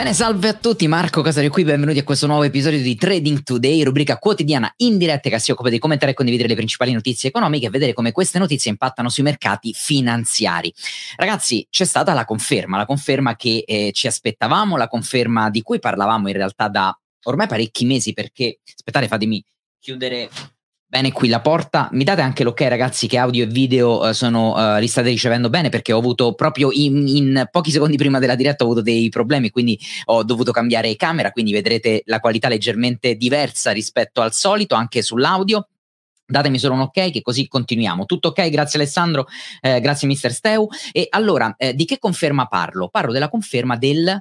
Bene, salve a tutti, Marco Casario qui, benvenuti a questo nuovo episodio di Trading Today, rubrica quotidiana in diretta che si occupa di commentare e condividere le principali notizie economiche e vedere come queste notizie impattano sui mercati finanziari. Ragazzi, c'è stata la conferma, la conferma che eh, ci aspettavamo, la conferma di cui parlavamo in realtà da ormai parecchi mesi perché, aspettate, fatemi chiudere Bene, qui la porta. Mi date anche l'ok, ragazzi, che audio e video uh, sono, uh, li state ricevendo bene perché ho avuto proprio in, in, pochi secondi prima della diretta ho avuto dei problemi, quindi ho dovuto cambiare camera, quindi vedrete la qualità leggermente diversa rispetto al solito anche sull'audio. Datemi solo un ok che così continuiamo. Tutto ok, grazie Alessandro, eh, grazie mister Steu. E allora, eh, di che conferma parlo? Parlo della conferma del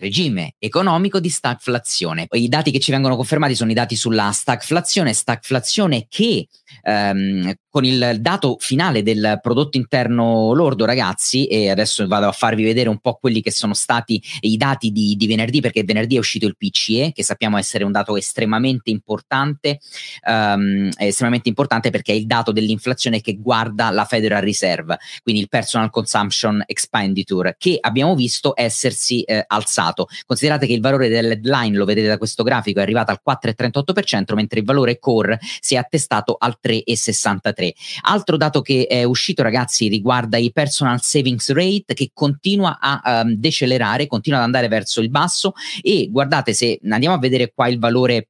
regime economico di stagflazione. I dati che ci vengono confermati sono i dati sulla stagflazione, stagflazione che ehm, con il dato finale del prodotto interno lordo, ragazzi, e adesso vado a farvi vedere un po' quelli che sono stati i dati di, di venerdì, perché venerdì è uscito il PCE, che sappiamo essere un dato estremamente importante, ehm, estremamente importante perché è il dato dell'inflazione che guarda la Federal Reserve, quindi il personal consumption expenditure, che abbiamo visto essersi eh, alzato. Considerate che il valore dell'headline, lo vedete da questo grafico, è arrivato al 4,38%, mentre il valore core si è attestato al 3,63%. 2023. Altro dato che è uscito, ragazzi, riguarda i personal savings rate che continua a um, decelerare, continua ad andare verso il basso e guardate se andiamo a vedere qua il valore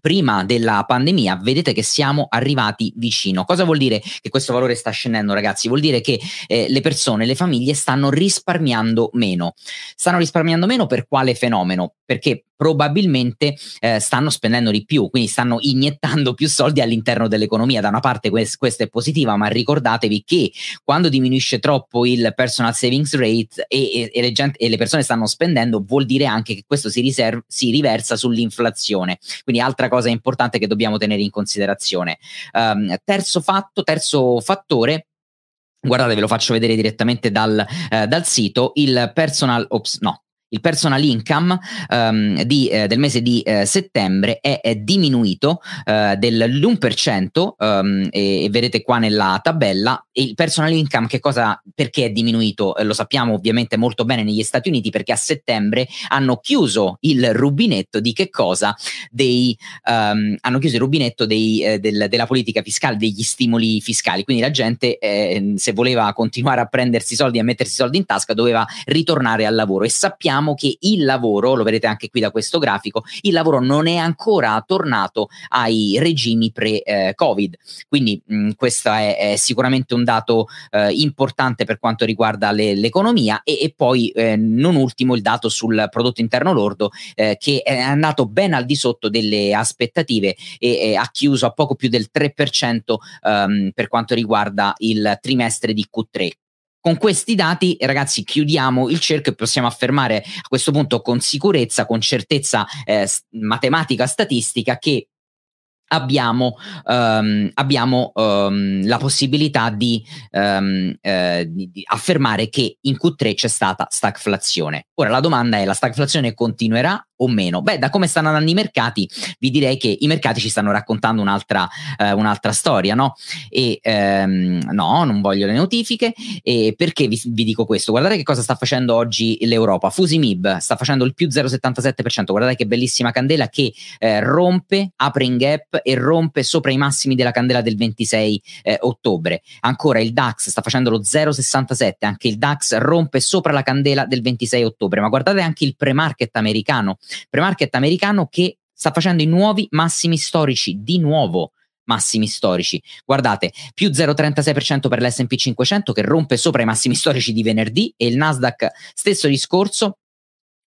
prima della pandemia, vedete che siamo arrivati vicino. Cosa vuol dire che questo valore sta scendendo, ragazzi? Vuol dire che eh, le persone, le famiglie stanno risparmiando meno. Stanno risparmiando meno per quale fenomeno? Perché probabilmente eh, stanno spendendo di più, quindi stanno iniettando più soldi all'interno dell'economia. Da una parte quest- questa è positiva, ma ricordatevi che quando diminuisce troppo il personal savings rate e, e, e, le, gente, e le, persone stanno spendendo, vuol dire anche che questo si, riserv- si, riversa sull'inflazione. Quindi altra cosa importante che dobbiamo tenere in considerazione. Um, terzo fatto, terzo fattore guardate ve lo faccio vedere direttamente dal, eh, dal sito il personal ops no il personal income um, di, eh, del mese di eh, settembre è, è diminuito eh, dell'1% um, e, e, vedete qua nella tabella il personal income che cosa, perché è diminuito? Eh, lo sappiamo ovviamente molto bene negli Stati Uniti perché a settembre hanno chiuso il rubinetto di che cosa? Dei, um, hanno chiuso il rubinetto dei, eh, del, della politica fiscale, degli stimoli fiscali, quindi la gente eh, se voleva continuare a prendersi soldi e a mettersi soldi in tasca doveva ritornare al lavoro e sappiamo vediamo che il lavoro, lo vedete anche qui da questo grafico, il lavoro non è ancora tornato ai regimi pre-Covid. Quindi mh, questo è, è, sicuramente un dato eh, importante per quanto riguarda le, l'economia e, e poi eh, non ultimo il dato sul prodotto interno lordo eh, che è andato ben al di sotto delle aspettative e, e ha chiuso a poco più del 3% ehm, per quanto riguarda il trimestre di Q3 con questi dati, ragazzi, chiudiamo il cerchio e possiamo affermare a questo punto con sicurezza, con certezza eh, matematica, statistica, che abbiamo, um, abbiamo um, la possibilità di, um, eh, di, affermare che in Q3 c'è stata stagflazione. Ora la domanda è la stagflazione continuerà o meno? Beh, da come stanno andando i mercati, vi direi che i mercati ci stanno raccontando un'altra, eh, un'altra storia, no? E ehm, no, non voglio le notifiche. E perché vi, vi, dico questo? Guardate che cosa sta facendo oggi l'Europa. Fusimib sta facendo il più 0,77%. Guardate che bellissima candela che eh, rompe, apre in gap e rompe sopra i massimi della candela del 26 eh, ottobre. Ancora il DAX sta facendo lo 0,67, anche il DAX rompe sopra la candela del 26 ottobre. Ma guardate anche il pre-market americano pre-market americano che sta facendo i nuovi massimi storici di nuovo massimi storici. Guardate, più 0,36% per l'S&P 500 che rompe sopra i massimi storici di venerdì e il Nasdaq stesso discorso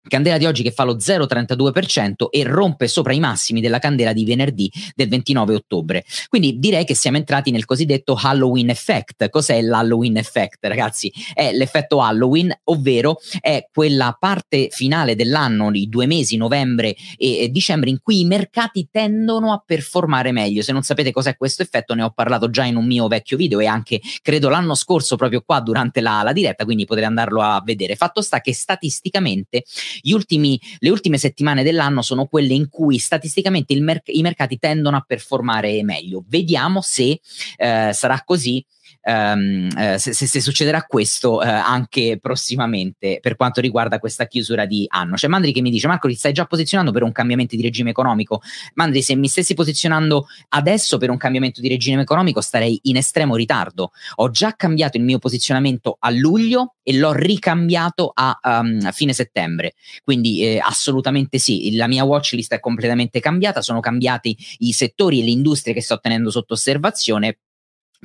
Candela di oggi che fa lo 0,32% e rompe sopra i massimi della candela di venerdì del 29 ottobre. Quindi direi che siamo entrati nel cosiddetto Halloween effect. Cos'è l'Halloween effect, ragazzi? È l'effetto Halloween, ovvero è quella parte finale dell'anno, i due mesi, novembre e dicembre, in cui i mercati tendono a performare meglio. Se non sapete cos'è questo effetto, ne ho parlato già in un mio vecchio video e anche credo l'anno scorso proprio qua durante la, la diretta, quindi potrei andarlo a vedere. Fatto sta che statisticamente ultimi, le ultime settimane dell'anno sono quelle in cui statisticamente merc- i mercati tendono a performare meglio. Vediamo se eh, sarà così um, uh, se, se, se, succederà questo uh, anche prossimamente per quanto riguarda questa chiusura di anno. C'è Mandri che mi dice Marco ti stai già posizionando per un cambiamento di regime economico? Mandri se mi stessi posizionando adesso per un cambiamento di regime economico starei in estremo ritardo. Ho già cambiato il mio posizionamento a luglio e l'ho ricambiato a, um, fine settembre. Quindi eh, assolutamente sì, la mia watch list è completamente cambiata, sono cambiati i settori e le industrie che sto tenendo sotto osservazione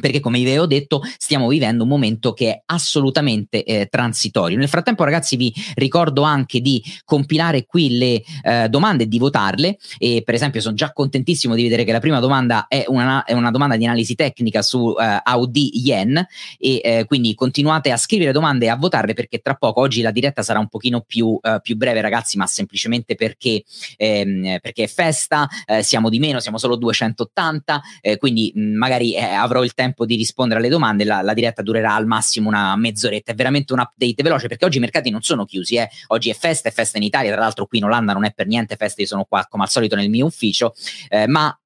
perché come vi avevo detto stiamo vivendo un momento che è assolutamente eh, transitorio. Nel frattempo ragazzi vi ricordo anche di compilare qui le eh, domande e di votarle e per esempio sono già contentissimo di vedere che la prima domanda è una, è una domanda di analisi tecnica su eh, Audi Yen e eh, quindi continuate a scrivere domande e a votarle perché tra poco oggi la diretta sarà un pochino più, eh, più breve ragazzi ma semplicemente perché, ehm, perché è festa, eh, siamo di meno, siamo solo 280 quindi mh, magari avrò il tempo tempo di rispondere alle domande, la, la, diretta durerà al massimo una mezz'oretta, è veramente un update veloce perché oggi i mercati non sono chiusi, eh. oggi è festa, è festa in Italia, tra l'altro qui in Olanda non è per niente festa, io sono qua come al solito nel mio ufficio, eh, ma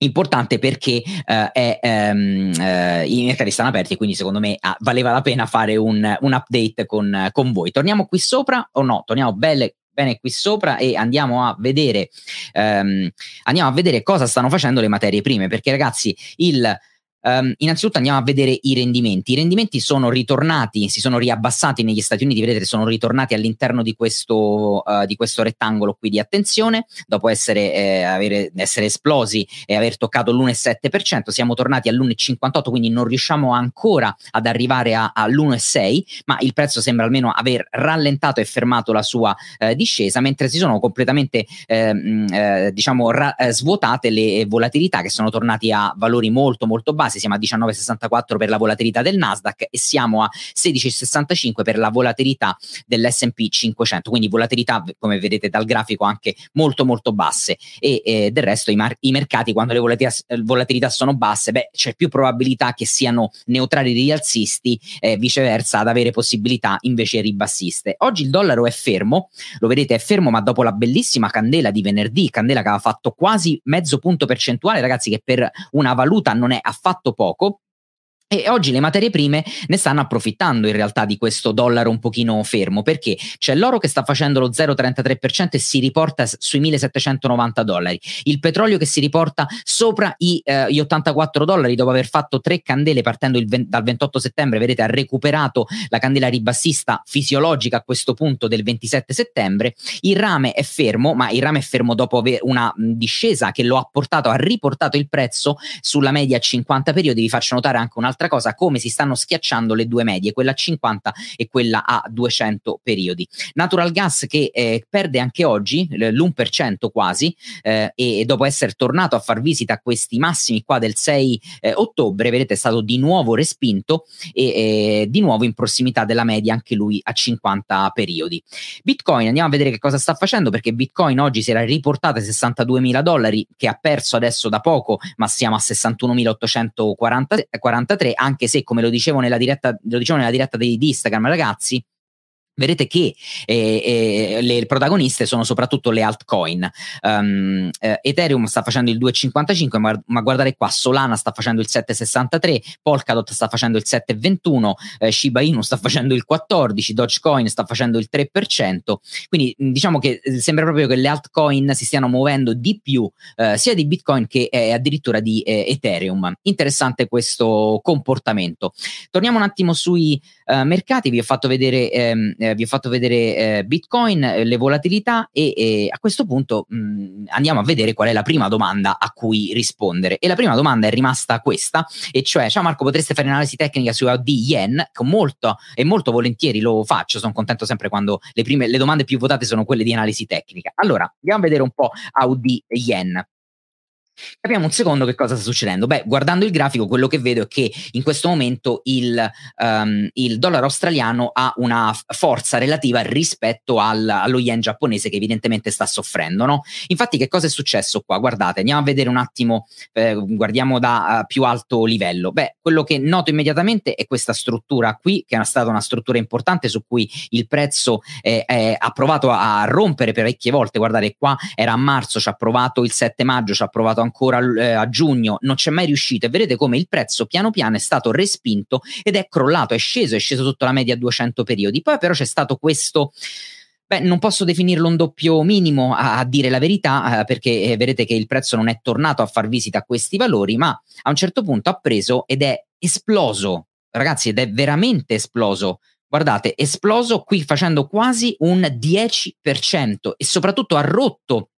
importante perché uh, è, um, uh, i mercati stanno aperti quindi secondo me uh, valeva la pena fare un, un update con, con, voi. Torniamo qui sopra o no? Torniamo belle, bene qui sopra e andiamo a vedere um, andiamo a vedere cosa stanno facendo le materie prime perché ragazzi il Um, innanzitutto andiamo a vedere i rendimenti. I rendimenti sono ritornati, si sono riabbassati negli Stati Uniti, vedete, sono ritornati all'interno di questo, uh, di questo rettangolo qui di attenzione, dopo essere, eh, avere, essere, esplosi e aver toccato l'1,7%, siamo tornati all'1,58, quindi non riusciamo ancora ad arrivare a, all'1,6, ma il prezzo sembra almeno aver rallentato e fermato la sua eh, discesa, mentre si sono completamente ehm, eh, diciamo ra- eh, svuotate le volatilità che sono tornati a valori molto molto bassi base, siamo a 19,64 per la volatilità del Nasdaq e siamo a 16,65 per la volatilità dell'S&P 500, quindi volatilità come vedete dal grafico anche molto molto basse e eh, del resto i, mar- i, mercati quando le volatilità, volatilità, sono basse, beh c'è più probabilità che siano neutrali rialzisti eh, viceversa ad avere possibilità invece ribassiste. Oggi il dollaro è fermo, lo vedete è fermo ma dopo la bellissima candela di venerdì, candela che aveva fatto quasi mezzo punto percentuale ragazzi che per una valuta non è affatto fatto poco e oggi le materie prime ne stanno approfittando in realtà di questo dollaro un pochino fermo perché c'è l'oro che sta facendo lo 0,33% e si riporta sui 1790 dollari, il petrolio che si riporta sopra i, eh, gli 84 dollari dopo aver fatto tre candele partendo 20, dal 28 settembre, vedete ha recuperato la candela ribassista fisiologica a questo punto del 27 settembre, il rame è fermo ma il rame è fermo dopo una discesa che lo ha portato, ha riportato il prezzo sulla media a 50 periodi, vi faccio notare anche un'altra un'altra cosa, come si stanno schiacciando le due medie, quella a 50 e quella a 200 periodi. Natural gas che eh, perde anche oggi l'1% quasi eh, e dopo essere tornato a far visita a questi massimi qua del 6 eh, ottobre, vedete è stato di nuovo respinto e di nuovo in prossimità della media anche lui a 50 periodi. Bitcoin, andiamo a vedere che cosa sta facendo perché Bitcoin oggi si era riportato a 62 mila dollari che ha perso adesso da poco ma siamo a 61.843 mentre anche se come lo dicevo nella diretta, lo dicevo nella diretta di, di Instagram ragazzi vedrete che eh, eh, le protagoniste sono soprattutto le altcoin. Um, eh, Ethereum sta facendo il 2,55, ma, ma, guardate qua, Solana sta facendo il 7,63, Polkadot sta facendo il 7,21, eh, Shiba Inu sta facendo il 14, Dogecoin sta facendo il 3%. Quindi diciamo che eh, sembra proprio che le altcoin si stiano muovendo di più eh, sia di Bitcoin che addirittura di Ethereum. Interessante questo comportamento. Torniamo un attimo sui mercati, vi ho fatto vedere ehm, eh, vi ho fatto vedere eh, Bitcoin, eh, le volatilità e, e, a questo punto mh, mm, andiamo a vedere qual è la prima domanda a cui rispondere. E la prima domanda è rimasta questa, e cioè, ciao Marco, potreste fare un'analisi tecnica su AUD Yen? Con molto e molto volentieri lo faccio, sono contento sempre quando le, prime, le domande più votate sono quelle di analisi tecnica. Allora, andiamo a vedere un po' AUD Yen. Capiamo un secondo che cosa sta succedendo. Beh, guardando il grafico, quello che vedo è che in questo momento il, um, il dollaro australiano ha una forza relativa rispetto al, allo yen giapponese che evidentemente sta soffrendo. No? Infatti, che cosa è successo qua? Guardate, andiamo a vedere un attimo, eh, guardiamo da uh, più alto livello. Beh, quello che noto immediatamente è questa struttura qui, che è stata una struttura importante su cui il prezzo ha provato a rompere parecchie volte. Guardate, qua era a marzo, ci ha provato il 7 maggio, ci ha provato ancora eh, a giugno, non c'è mai riuscito e vedete come il prezzo piano piano è stato respinto ed è crollato, è sceso, è sceso sotto la media 200 periodi. Poi però c'è stato questo Beh, non posso definirlo un doppio minimo a, a dire la verità, eh, perché eh, vedete che il prezzo non è tornato a far visita a questi valori, ma a un certo punto ha preso ed è esploso, ragazzi, ed è veramente esploso. Guardate, esploso qui facendo quasi un 10% e soprattutto ha rotto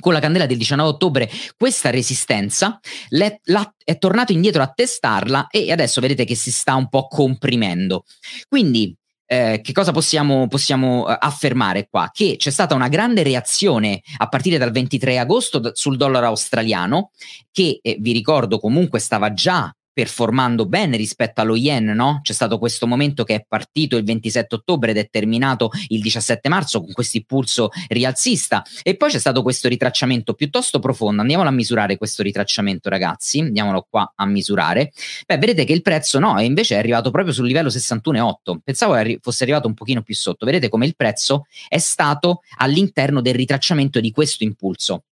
con la candela del 19 ottobre questa resistenza, le, la, è tornato indietro a testarla e adesso vedete che si sta un po' comprimendo. Quindi eh, che cosa possiamo, possiamo uh, affermare qua? Che c'è stata una grande reazione a partire dal 23 agosto d- sul dollaro australiano, che eh, vi ricordo comunque stava già performando bene rispetto allo yen, no? C'è stato questo momento che è partito il 27 ottobre ed è terminato il 17 marzo con questo impulso rialzista e poi c'è stato questo ritracciamento piuttosto profondo. Andiamolo a misurare questo ritracciamento, ragazzi. Andiamolo qua a misurare. Beh, vedete che il prezzo no, invece è arrivato proprio sul livello 61,8. Pensavo fosse arrivato un pochino più sotto. Vedete come il prezzo è stato all'interno del ritracciamento di questo impulso.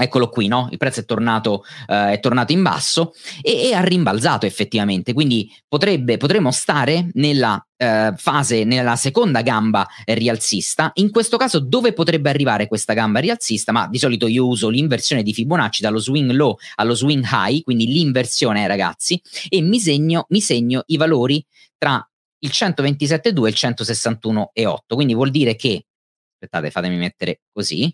Eccolo qui, no? Il prezzo è tornato, eh, è tornato in basso e, e, ha rimbalzato effettivamente, quindi potrebbe, potremmo stare nella eh, fase, nella seconda gamba rialzista. In questo caso dove potrebbe arrivare questa gamba rialzista? Ma di solito io uso l'inversione di Fibonacci dallo swing low allo swing high, quindi l'inversione ragazzi, e mi segno, mi segno i valori tra il 127,2 e il 161,8. Quindi vuol dire che, aspettate fatemi mettere così,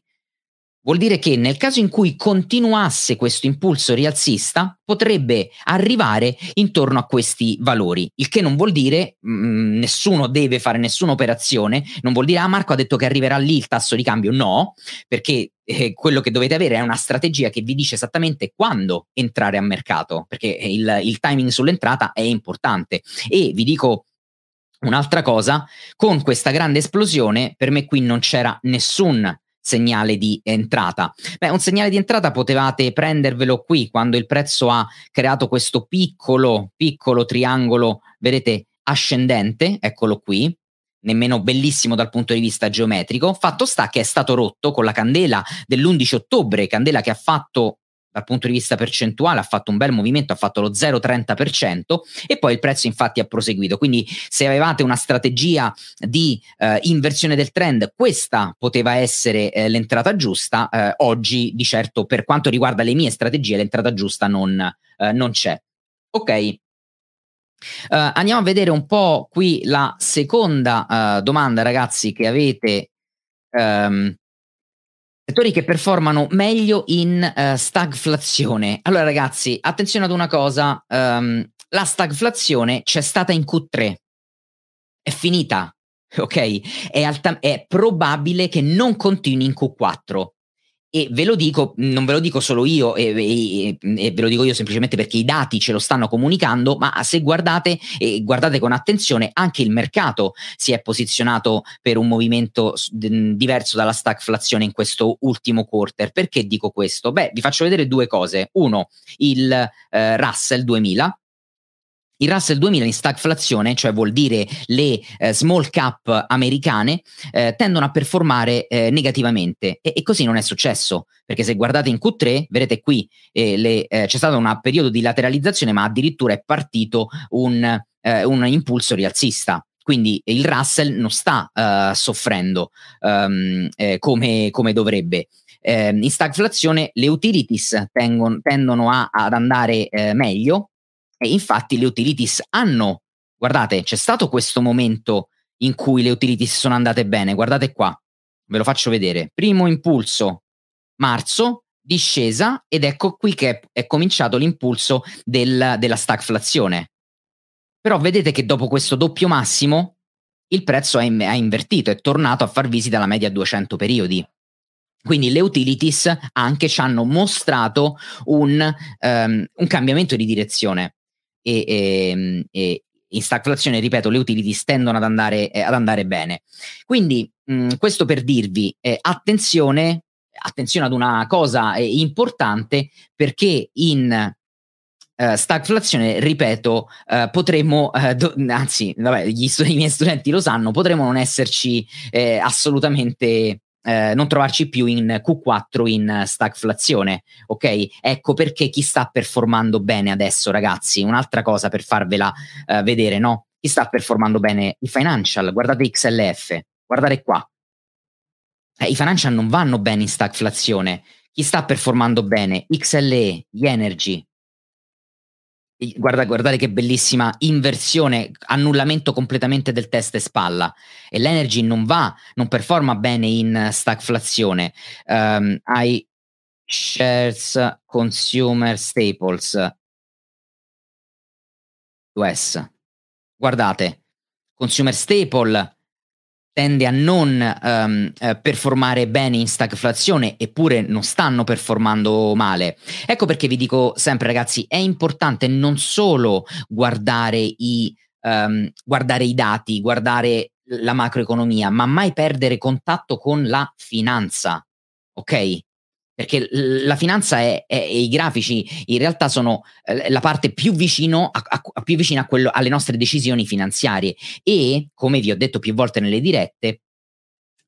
Vuol dire che nel caso in cui continuasse questo impulso rialzista, potrebbe arrivare intorno a questi valori, il che non vuol dire mh, mm, nessuno deve fare nessuna operazione, non vuol dire ah Marco ha detto che arriverà lì il tasso di cambio, no, perché eh, quello che dovete avere è una strategia che vi dice esattamente quando entrare a mercato, perché il, il timing sull'entrata è importante. E vi dico Un'altra cosa, con questa grande esplosione, per me qui non c'era nessun segnale di entrata. Beh, un segnale di entrata potevate prendervelo qui quando il prezzo ha creato questo piccolo, piccolo triangolo, vedete, ascendente, eccolo qui, nemmeno bellissimo dal punto di vista geometrico. Fatto sta che è stato rotto con la candela dell'11 ottobre, candela che ha fatto dal punto di vista percentuale ha fatto un bel movimento, ha fatto lo 0,30% e poi il prezzo infatti ha proseguito. Quindi se avevate una strategia di eh, inversione del trend, questa poteva essere eh, l'entrata giusta. Eh, oggi di certo per quanto riguarda le mie strategie l'entrata giusta non, eh, non c'è. Ok. Uh, andiamo a vedere un po' qui la seconda uh, domanda, ragazzi, che avete um, settori che performano meglio in uh, stagflazione. Allora, ragazzi, attenzione ad una cosa: um, la stagflazione c'è stata in Q3, è finita, ok? È, alta- è probabile che non continui in Q4. E ve lo dico, non ve lo dico solo io, e, e, e, ve lo dico io semplicemente perché i dati ce lo stanno comunicando, ma se guardate e guardate con attenzione, anche il mercato si è posizionato per un movimento diverso dalla stagflazione in questo ultimo quarter. Perché dico questo? Beh, vi faccio vedere due cose. Uno, il eh, Russell 2000, il Russell 2000 in stagflazione, cioè vuol dire le eh, small cap americane, eh, tendono a performare eh, negativamente e, e, così non è successo, perché se guardate in Q3, vedete qui eh, le, eh, c'è stato un periodo di lateralizzazione, ma addirittura è partito un, eh, un impulso rialzista. Quindi il Russell non sta soffrendo um, come, come, dovrebbe. in stagflazione le utilities tengono, tendono a, ad andare meglio, e infatti le utilities hanno, guardate, c'è stato questo momento in cui le utilities sono andate bene, guardate qua, ve lo faccio vedere. Primo impulso, marzo, discesa ed ecco qui che è, è cominciato l'impulso del, della stagflazione. Però vedete che dopo questo doppio massimo il prezzo è, ha invertito, è tornato a far visita alla media 200 periodi. Quindi le utilities anche ci hanno mostrato un, um, un cambiamento di direzione e, e, e in stagflazione, ripeto, le utilities tendono ad andare, eh, ad andare bene. Quindi mh, questo per dirvi, eh, attenzione, attenzione ad una cosa eh, importante perché in Uh, stagflazione, ripeto, uh, potremmo, uh, do- anzi, vabbè, gli studi- i miei studenti lo sanno, potremmo non esserci eh, assolutamente eh, non trovarci più in Q4 in stagflazione, ok? Ecco perché chi sta performando bene adesso, ragazzi, un'altra cosa per farvela eh, vedere, no? Chi sta performando bene? Il financial, guardate XLF, guardate qua. Eh, I financial non vanno bene in stagflazione. Chi sta performando bene? XLE, gli energy, Guarda, guardate che bellissima inversione, annullamento completamente del test e spalla. E l'energy non va, non performa bene in stagflazione. Um, hai shares consumer staples. US. Guardate, consumer staple tende a non um, performare bene in stagflazione, eppure non stanno performando male. Ecco perché vi dico sempre, ragazzi, è importante non solo guardare i, um, guardare i dati, guardare la macroeconomia, ma mai perdere contatto con la finanza. Ok? perché la finanza e i grafici in realtà sono eh, la parte più, vicino a, più vicina a quello, alle nostre decisioni finanziarie e, come vi ho detto più volte nelle dirette,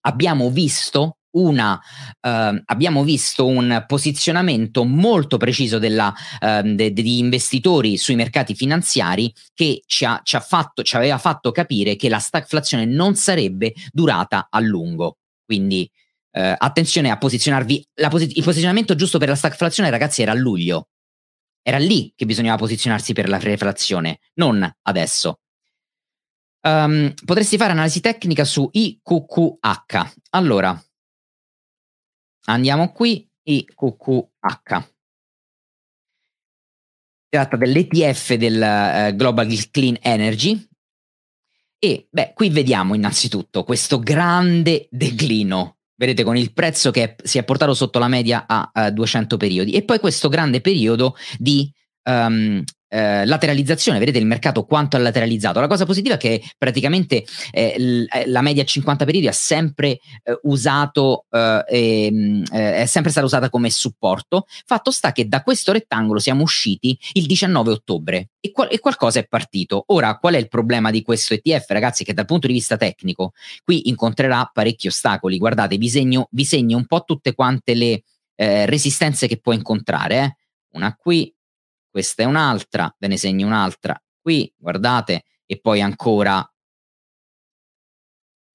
abbiamo visto una, uh, abbiamo visto un posizionamento molto preciso della, uh, de, degli investitori sui mercati finanziari che ci, ha, ci, ha fatto, ci aveva fatto capire che la stagflazione non sarebbe durata a lungo. Quindi eh, attenzione a posizionarvi. Posi- il posizionamento giusto per la stagflazione, ragazzi, era a luglio. Era lì che bisognava posizionarsi per la reflazione, non adesso. Um, potresti fare analisi tecnica su IQQH. Allora, andiamo qui, IQQH. Si tratta dell'ETF del uh, Global Clean Energy. E beh, qui vediamo innanzitutto questo grande declino vedete con il prezzo che si è portato sotto la media a, a 200 periodi. E poi questo grande periodo di um, eh, lateralizzazione, vedete il mercato quanto ha lateralizzato. La cosa positiva è che praticamente eh, l- eh, la media 50 periodi ha sempre eh, usato, eh, ehm, eh, è sempre stata usata come supporto. Fatto sta che da questo rettangolo siamo usciti il 19 ottobre e, qual- e qualcosa è partito. Ora, qual è il problema di questo ETF, ragazzi? Che dal punto di vista tecnico qui incontrerà parecchi ostacoli. Guardate, vi segno, vi segno un po' tutte quante le resistenze che può incontrare. Una qui, questa è un'altra, ve ne segno un'altra qui, guardate, e poi ancora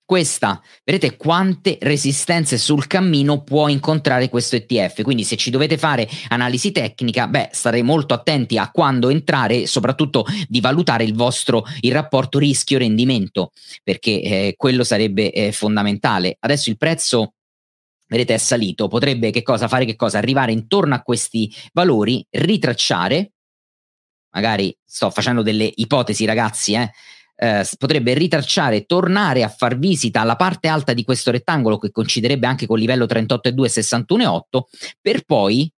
questa. Vedete quante resistenze sul cammino può incontrare questo ETF. Quindi, se ci dovete fare analisi tecnica, beh, starei molto attenti a quando entrare soprattutto di valutare il vostro il rapporto rischio-rendimento, perché eh, quello sarebbe eh, fondamentale. Adesso il prezzo vedete è salito, potrebbe che cosa fare che cosa? Arrivare intorno a questi valori, ritracciare, magari sto facendo delle ipotesi ragazzi, eh, eh, potrebbe ritracciare, tornare a far visita alla parte alta di questo rettangolo che coinciderebbe anche con il livello 38,2 e 61,8 per poi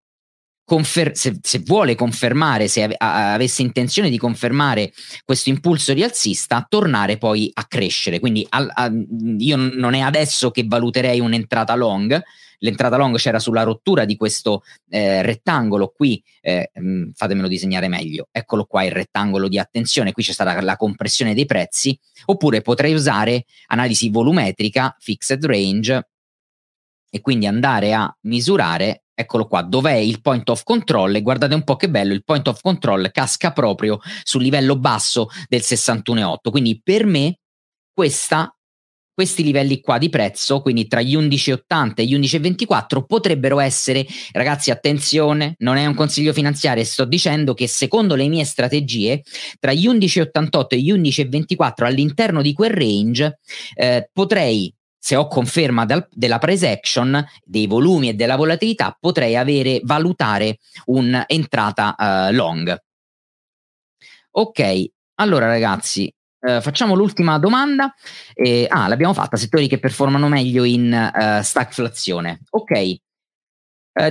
Confer- se, se, vuole confermare, se ave- avesse intenzione di confermare questo impulso rialzista, tornare poi a crescere. Quindi al- a- io non è adesso che valuterei un'entrata long, l'entrata long c'era sulla rottura di questo eh, rettangolo. Qui, eh, mm, fatemelo disegnare meglio, eccolo qua il rettangolo di attenzione, qui c'è stata la compressione dei prezzi, oppure potrei usare analisi volumetrica, fixed range, e quindi andare a misurare eccolo qua, dov'è il point of control? E guardate un po' che bello, il point of control casca proprio sul livello basso del 61,8, quindi per me questa, questi livelli qua di prezzo, quindi tra gli 11,80 e gli 11,24 potrebbero essere, ragazzi attenzione, non è un consiglio finanziario, sto dicendo che secondo le mie strategie tra gli 11,88 e gli 11,24 all'interno di quel range eh, potrei se ho conferma dal, della price action, dei volumi e della volatilità, potrei avere, valutare un'entrata uh, long. Ok, allora ragazzi, uh, facciamo l'ultima domanda. Eh, ah, l'abbiamo fatta, settori che performano meglio in uh, stagflazione. Ok,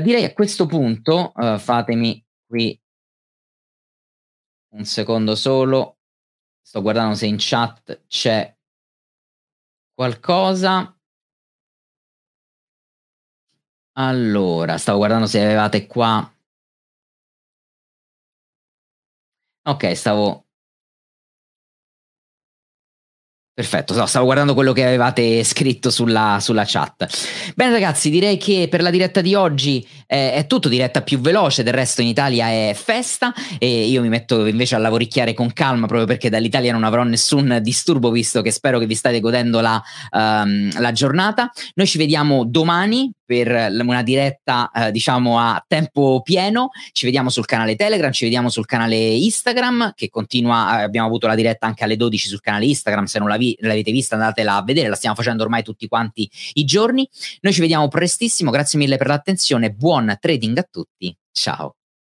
direi a questo punto, fatemi qui un secondo solo, sto guardando se in chat c'è qualcosa. Allora, stavo guardando se avevate qua. Ok, stavo Perfetto, no, stavo guardando quello che avevate scritto sulla, sulla, chat. Bene ragazzi, direi che per la diretta di oggi eh, è tutto, diretta più veloce, del resto in Italia è festa e io mi metto invece a lavoricchiare con calma proprio perché dall'Italia non avrò nessun disturbo visto che spero che vi state godendo la, um, la giornata. Noi ci vediamo domani per una diretta eh, diciamo a tempo pieno, ci vediamo sul canale Telegram, ci vediamo sul canale Instagram che continua, eh, abbiamo avuto la diretta anche alle 12 sul canale Instagram, se non la vi- l'avete vista andatela a vedere, la stiamo facendo ormai tutti quanti i giorni. Noi ci vediamo prestissimo, grazie mille per l'attenzione, buon trading a tutti, ciao.